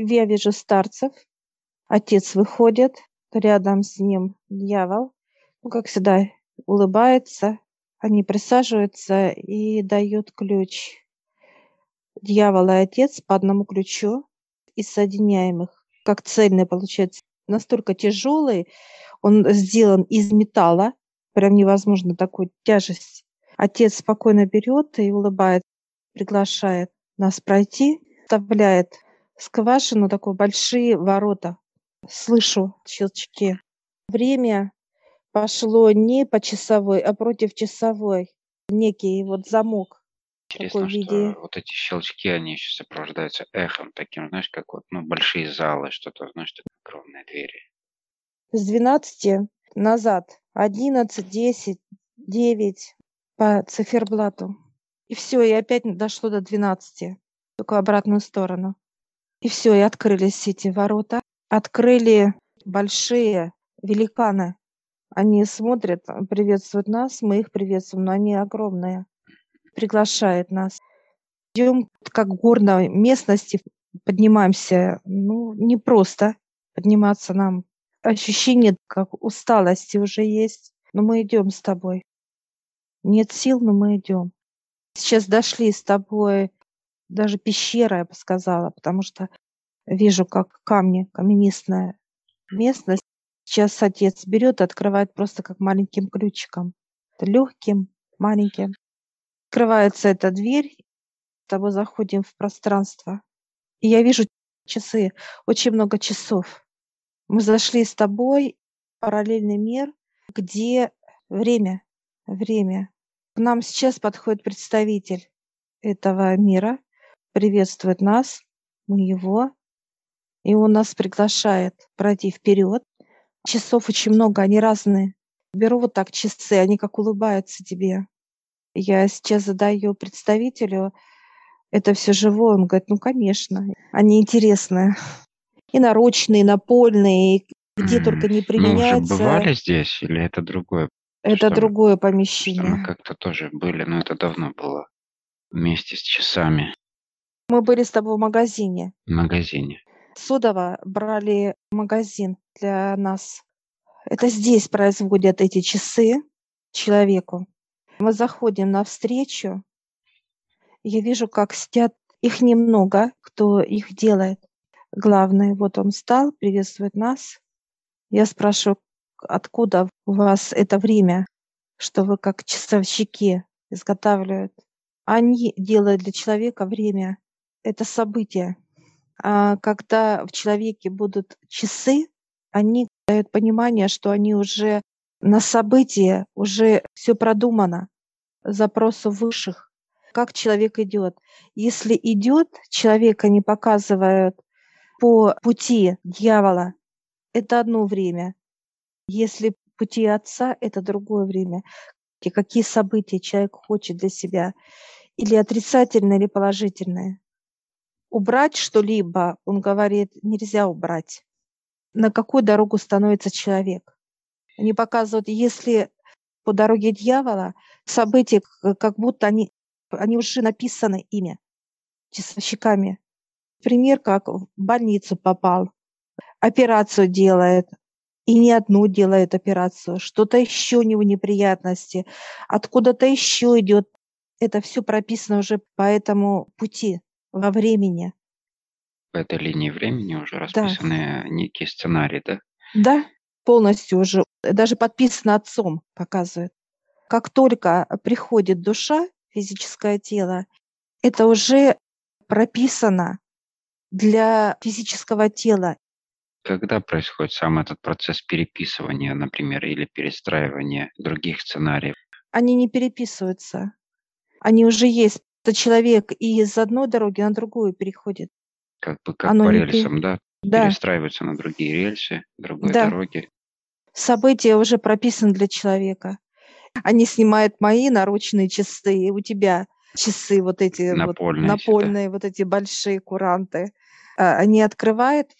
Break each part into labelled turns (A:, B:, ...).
A: Я вижу старцев, отец выходит, рядом с ним дьявол, ну, как всегда, улыбается, они присаживаются и дают ключ. Дьявол и отец по одному ключу и соединяем их, как цельный получается. Настолько тяжелый, он сделан из металла, прям невозможно такую тяжесть. Отец спокойно берет и улыбает, приглашает нас пройти, вставляет скважину, такой большие ворота. Слышу щелчки. Время пошло не по часовой, а против часовой. Некий вот замок.
B: Интересно,
A: такой
B: что
A: виде.
B: вот эти щелчки, они еще сопровождаются эхом таким, знаешь, как вот, ну, большие залы, что-то, знаешь, такие огромные двери.
A: С 12 назад 11, 10, 9 по циферблату. И все, и опять дошло до 12, только обратную сторону. И все, и открылись эти ворота. Открыли большие великаны. Они смотрят, приветствуют нас, мы их приветствуем, но они огромные. Приглашают нас. Идем как в горной местности, поднимаемся. Ну, не просто подниматься нам. Ощущение, как усталости уже есть. Но мы идем с тобой. Нет сил, но мы идем. Сейчас дошли с тобой даже пещера, я бы сказала, потому что вижу, как камни, каменистая местность. Сейчас отец берет и открывает просто как маленьким ключиком. Легким, маленьким. Открывается эта дверь, с тобой заходим в пространство. И я вижу часы, очень много часов. Мы зашли с тобой в параллельный мир, где время, время. К нам сейчас подходит представитель этого мира, приветствует нас, мы его, и он нас приглашает пройти вперед. Часов очень много, они разные. Беру вот так часы, они как улыбаются тебе. Я сейчас задаю представителю, это все живое, он говорит, ну, конечно, они интересные. И наручные, и напольные, и где только не применяются.
B: Мы уже бывали здесь или это другое?
A: Это
B: что,
A: другое
B: что мы
A: помещение.
B: как-то тоже были, но это давно было. Вместе с часами
A: Мы были с тобой в магазине.
B: в магазине.
A: Судово брали магазин для нас. Это здесь производят эти часы человеку. Мы заходим навстречу. Я вижу, как сидят их немного, кто их делает. Главный, вот он встал, приветствует нас. Я спрашиваю, откуда у вас это время, что вы как часовщики изготавливают? Они делают для человека время. Это событие. А когда в человеке будут часы, они дают понимание, что они уже на событие, уже все продумано, запросы высших, как человек идет. Если идет, человека не показывают по пути дьявола, это одно время. Если пути отца, это другое время. И какие события человек хочет для себя, или отрицательные, или положительные. Убрать что-либо, он говорит, нельзя убрать. На какую дорогу становится человек? Они показывают, если по дороге дьявола события, как будто они, они уже написаны ими, часовщиками. Пример, как в больницу попал, операцию делает, и не одну делает операцию, что-то еще у него неприятности, откуда-то еще идет. Это все прописано уже по этому пути во времени.
B: В этой линии времени уже
A: Да,
B: расписаны некий сценарий, да?
A: да, полностью уже, даже подписано отцом, показывает. Как только приходит душа, физическое тело, это уже прописано для физического тела.
B: Когда происходит сам этот процесс переписывания, например, или перестраивания других сценариев?
A: Они не переписываются. Они уже есть. Это человек и из одной дороги на другую переходит.
B: Как бы как
A: Оно
B: по
A: не
B: рельсам, да?
A: Да,
B: Перестраиваются на другие рельсы, другой
A: да.
B: дороги.
A: События уже прописаны для человека. Они снимают мои наручные часы, и у тебя часы вот эти вот
B: Напольные да?
A: напольные, вот эти большие куранты. А, Они открывают,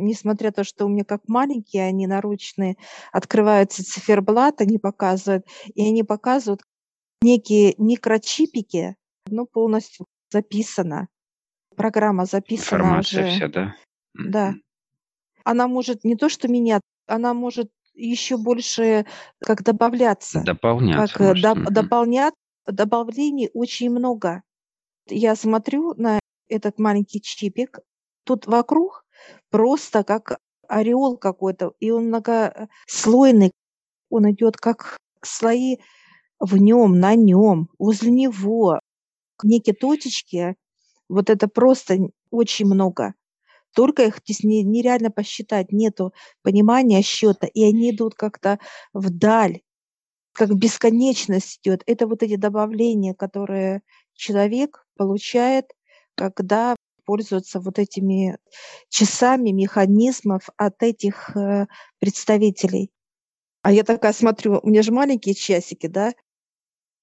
A: несмотря на то, что у меня как маленькие, они наручные, открывается циферблат, они показывают, и они показывают некие микрочипики, ну, полностью записано. программа записана
B: Информация
A: уже.
B: вся, да?
A: Да. Она может не то что менять, она может еще больше как добавляться,
B: Дополняться
A: как э,
B: может.
A: доп- дополнять. Добавлений очень много. Я смотрю на этот маленький чипик, тут вокруг просто как ореол какой-то, и он многослойный, он идет как слои в нем, на нем, возле него, некие точечки, вот это просто очень много. Только их нереально посчитать, нету понимания счета, и они идут как-то вдаль, как бесконечность идет. Это вот эти добавления, которые человек получает, когда пользуется вот этими часами механизмов от этих э, представителей. А я такая смотрю, у меня же маленькие часики, да,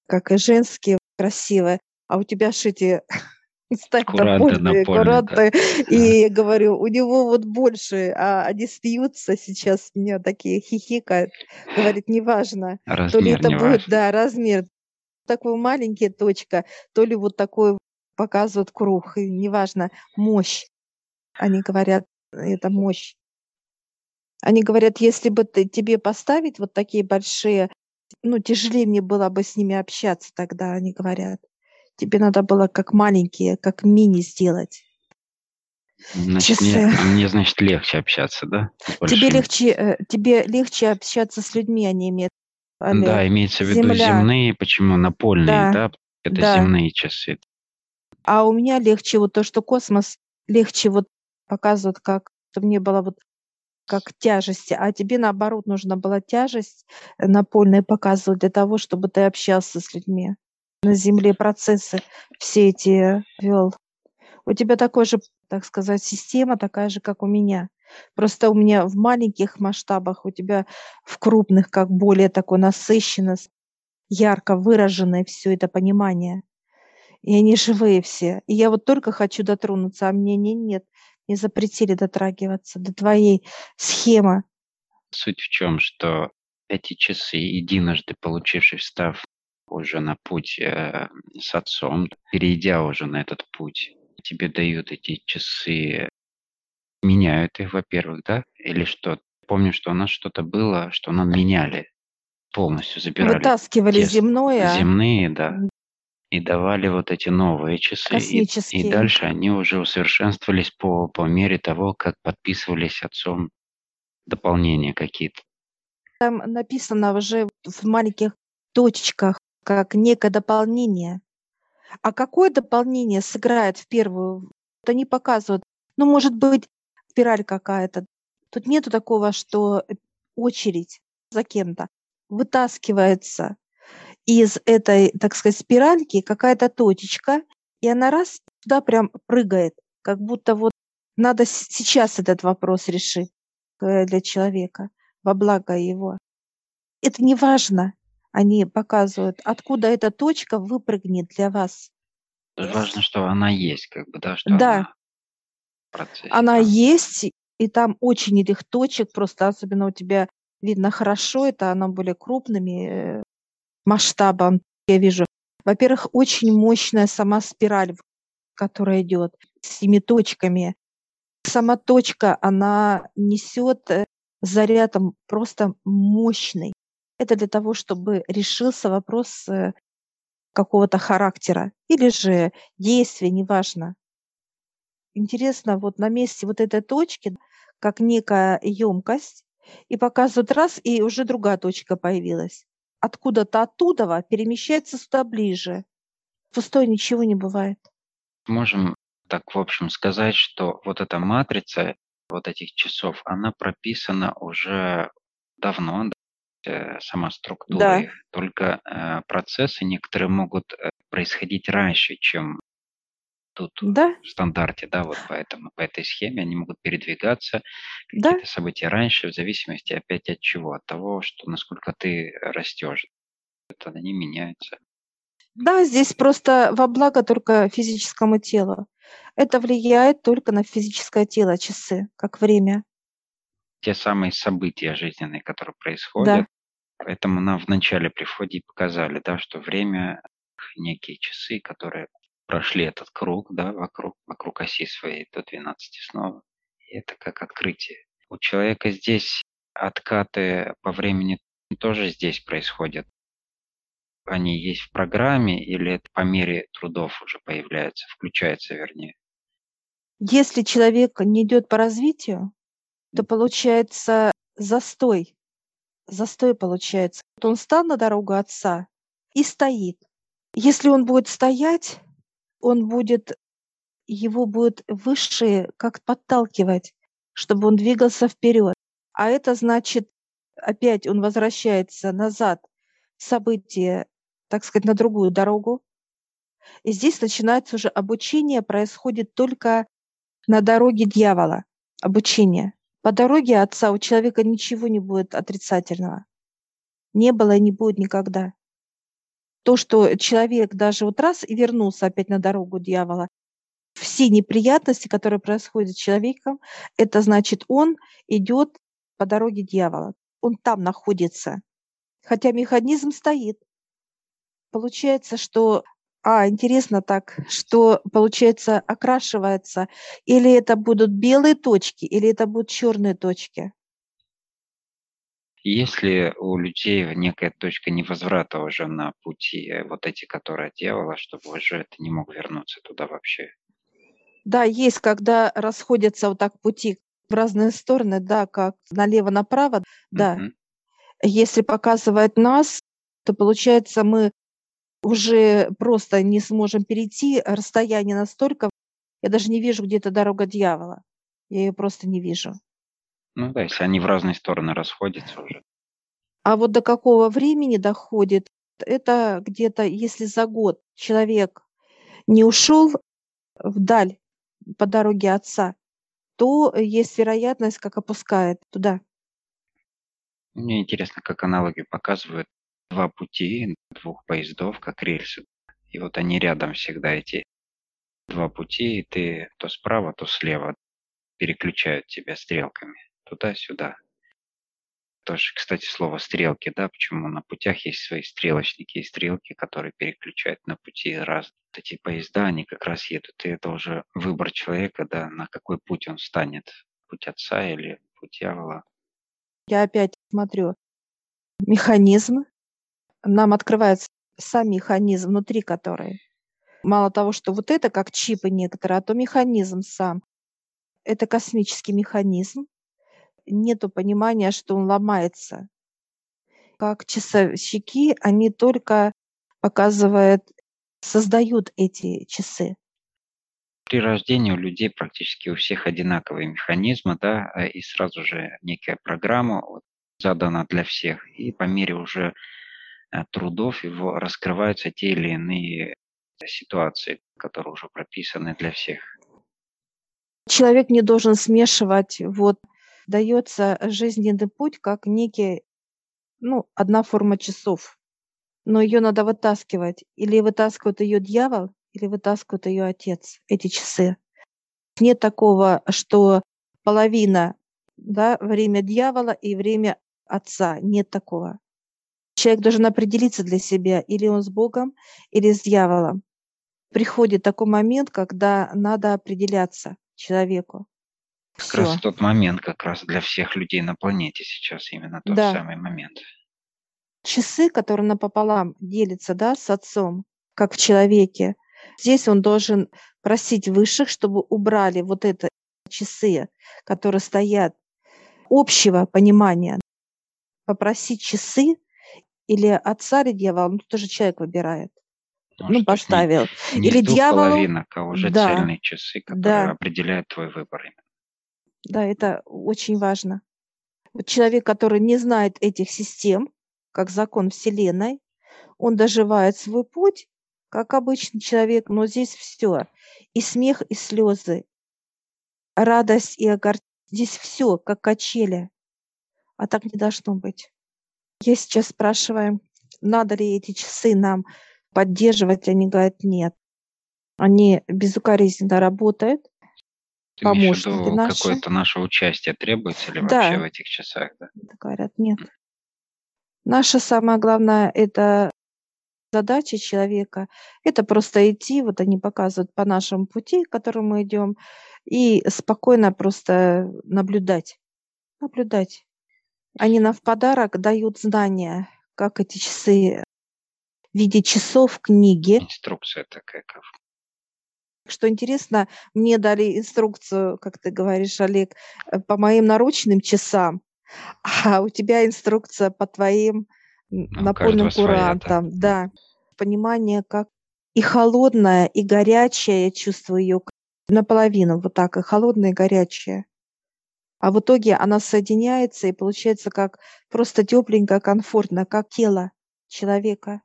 A: как и женские, красивые, а у тебя ж эти ставь
B: Куранты
A: напольные,
B: да.
A: и говорю, у него вот больше, а они смеются сейчас, меня такие хихикают, говорит, неважно, то ли
B: Размер
A: это будет,
B: важно.
A: да, размер, такой маленький точка, то ли вот такой показывают круг, и неважно, мощь. Они говорят, это мощь. Они говорят, если бы ты, тебе поставить вот такие большие, ну, тяжелее мне было бы с ними общаться тогда, они говорят. Тебе надо было как маленькие, как мини сделать.
B: Значит, мне,
A: Часы.
B: мне, значит, легче общаться, да?
A: Тебе легче, э, тебе легче общаться с людьми, они имеют.
B: Да,
A: Олег.
B: имеется в виду
A: Земля.
B: земные, почему напольные,
A: Да,
B: да? Это
A: да.
B: земные часы.
A: А у меня легче вот то, что космос легче вот показывает, как чтобы мне было вот как тяжести, а тебе наоборот нужна была тяжесть э, напольная показывать для того, чтобы ты общался с людьми. На Земле процессы все эти вел. У тебя такой же, так сказать, система такая же, как у меня. Просто у меня в маленьких масштабах, у тебя в крупных, как более такой насыщенно, ярко выраженное все это понимание. И они живые все. И я вот только хочу дотронуться, а мне не, нет. Мне запретили дотрагиваться до твоей схемы.
B: Суть в чем, что эти часы, единожды получивший встав уже на путь э, с отцом, перейдя уже на этот путь, тебе дают эти часы, меняют их, во-первых, да? Или что? Помню, что у нас что-то было, что нам меняли, полностью забирали
A: Вытаскивали
B: те
A: земное,
B: земные, да, и давали вот эти новые часы. И, и
A: космические.
B: дальше они уже усовершенствовались по, по мере того, как подписывались отцом дополнения какие-то.
A: Там написано уже в маленьких точечках, как некое дополнение. А какое дополнение сыграет в первую? Вот они показывают. Ну, может быть, спираль какая-то. Тут нету такого, что очередь за кем-то вытаскивается из этой, так сказать, спиральки какая-то точечка, и она раз туда прям прыгает, как будто вот надо сейчас этот вопрос решить э, для человека во благо его. Это не важно. Они показывают, откуда эта точка выпрыгнет для вас.
B: Важно, что она есть, как бы, да, что
A: Да,
B: она в процессе
A: она
B: там.
A: есть, и там очень этих точек, просто особенно у тебя видно хорошо, это оно более крупными э, масштабом, я вижу. Во-первых, очень мощная сама спираль, которая идет с этими точками. Сама точка, она несет э, заряд там просто мощный. Это для того, чтобы решился вопрос э, какого-то характера или же действия, неважно. Интересно, вот на месте вот этой точки, как некая емкость, и показывают раз, и уже другая точка появилась. Откуда-то оттуда перемещается сюда ближе. Пустой ничего не бывает.
B: Можем так, в общем, сказать, что вот эта матрица вот этих часов, она прописана уже давно, да, сама структура
A: Да,
B: их. Только э, процессы некоторые могут э, происходить раньше, чем тут
A: да,
B: в стандарте, да, вот поэтому по этой схеме они могут передвигаться,
A: да,
B: какие-то события раньше, в зависимости опять от чего, от того, что насколько ты растешь. Это они меняются.
A: да, здесь просто во благо только физическому телу. Это влияет только на физическое тело, часы, как время.
B: Те самые события жизненные, которые
A: Да,
B: происходят, поэтому нам начале при входе показали, да, что время некие часы, которые прошли этот круг, да, вокруг, вокруг оси своей до 12 снова. И это как открытие. У человека здесь откаты по времени тоже здесь происходят. Они есть в программе или это по мере трудов уже появляется, включается вернее?
A: Если человек не идет по развитию, то получается застой. Застой получается. Вот он стал на дорогу отца и стоит. Если он будет стоять, он будет, его будет высшие как подталкивать, чтобы он двигался вперед. А это значит, опять он возвращается назад, событие, так сказать, на другую дорогу. И здесь начинается уже обучение, происходит только на дороге дьявола. Обучение. По дороге отца у человека ничего не будет отрицательного. Не было и не будет никогда. То, что человек даже вот раз и вернулся опять на дорогу дьявола, все неприятности, которые происходят с человеком, это значит, он идет по дороге дьявола. Он там находится. Хотя механизм стоит. Получается, что а, интересно так, что, получается, окрашивается, или это будут белые точки, или это будут черные точки?
B: Если у людей некая точка невозврата уже на пути, э, вот эти, которые делала, чтобы уже это не мог вернуться туда вообще.
A: Да, есть, когда расходятся вот так пути в разные стороны, да, как налево-направо, да.
B: Мгм.
A: Если показывает нас, то получается мы уже просто не сможем перейти расстояние настолько. Я даже не вижу, где то дорога дьявола. Я ее просто не вижу.
B: Ну да, если они в разные стороны расходятся уже.
A: А вот до какого времени доходит, это где-то, если за год человек не ушел вдаль по дороге отца, то есть вероятность, как опускает туда.
B: Мне интересно, как аналоги показывают два пути двух поездов, как рельсы. И вот они рядом всегда, эти два пути, и ты то справа, то слева переключают тебя стрелками туда-сюда. Тоже, кстати, слово стрелки, да, почему на путях есть свои стрелочники и стрелки, которые переключают на пути раз. Эти поезда, они как раз едут, и это уже выбор человека, да, на какой путь он станет. Путь отца или путь дьявола.
A: Я опять смотрю механизм, нам открывается сам механизм, внутри который. Мало того, что вот это как чипы некоторые, а то механизм сам. Это космический механизм. Нету понимания, что он ломается. Как часовщики, они только показывают, создают эти часы.
B: При рождении у людей практически у всех одинаковые механизмы, да, э, и сразу же некая программа вот, задана для всех. И по мере уже трудов его раскрываются те или иные ситуации, которые уже прописаны для всех.
A: Человек не должен смешивать, вот дается жизненный путь как некий, ну, одна форма часов, но ее надо вытаскивать. Или вытаскивает ее дьявол, или вытаскивает ее отец, эти часы. Нет такого, что половина, да, время дьявола и время отца. Нет такого. Человек должен определиться для себя, или он с Богом, или с дьяволом. Приходит такой момент, когда надо определяться человеку.
B: Как Всё. раз тот момент, как раз для всех людей на планете сейчас именно тот да. самый момент.
A: Часы, которые напополам делятся да, с отцом, как в человеке, здесь он должен просить высших, чтобы убрали вот это часы, которые стоят общего понимания, попросить часы, или отца или дьявола, ну, тоже человек выбирает.
B: Ну, ну поставил. Не, не или дьявол. половинок, а уже да. цельные часы, которые да. определяют твой выбор.
A: Да, это очень важно. Вот человек, который не знает этих систем, как закон Вселенной, он доживает свой путь, как обычный человек, но здесь все. И смех, и слезы, радость и огорчение. Здесь все, как качели. А так не должно быть. Я сейчас спрашиваю, надо ли эти часы нам поддерживать, они говорят, нет. Они безукоризненно работают.
B: Ты Помощники наши. какое-то наше участие требуется ли да. вообще в этих часах? Да?
A: Говорят, нет. Наше самое главное – это Задача человека– это просто идти, вот они показывают по нашему пути, к которому мы идем, и спокойно просто наблюдать. Наблюдать. Они нам в подарок дают знания, как эти часы в виде часов книги.
B: Инструкция такая как.
A: Что интересно, мне дали инструкцию, как ты говоришь, Олег, э, по моим наручным часам, а у тебя инструкция по твоим
B: Ну,
A: напольным
B: каждого своя, да.
A: курантам. Да. Понимание, как и холодная, и горячая, я чувствую ее наполовину, вот так, и холодная, и горячая. А в итоге она соединяется и получается как просто тепленько, комфортно, как тело человека.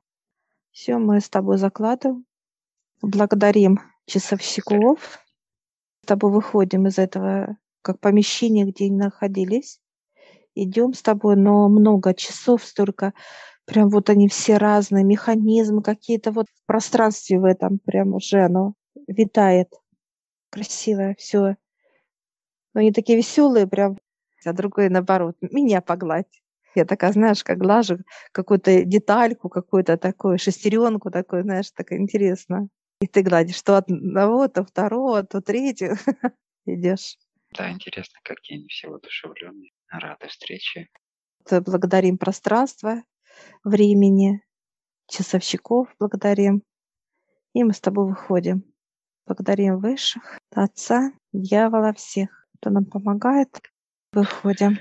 A: Все, мы с тобой закладываем. Благодарим часовщиков. С тобой выходим из этого как помещения, где находились. Идем с тобой, но много часов, столько, прям вот они все разные, механизмы какие-то вот в пространстве в этом прям уже оно витает. Красивое все. Но они такие веселые прям, а другой наоборот, меня погладь. Я такая, знаешь, как глажу какую-то детальку, какую-то такую шестеренку, такую, знаешь, так интересно. И ты гладишь то одного, то второго, то третьего. Идешь.
B: Да, интересно, какие они все воодушевленные. Рады встрече.
A: Т- Благодарим пространство, времени, часовщиков благодарим. И мы с тобой выходим. Благодарим высших, Отца, дьявола, всех, кто нам помогает. Выходим.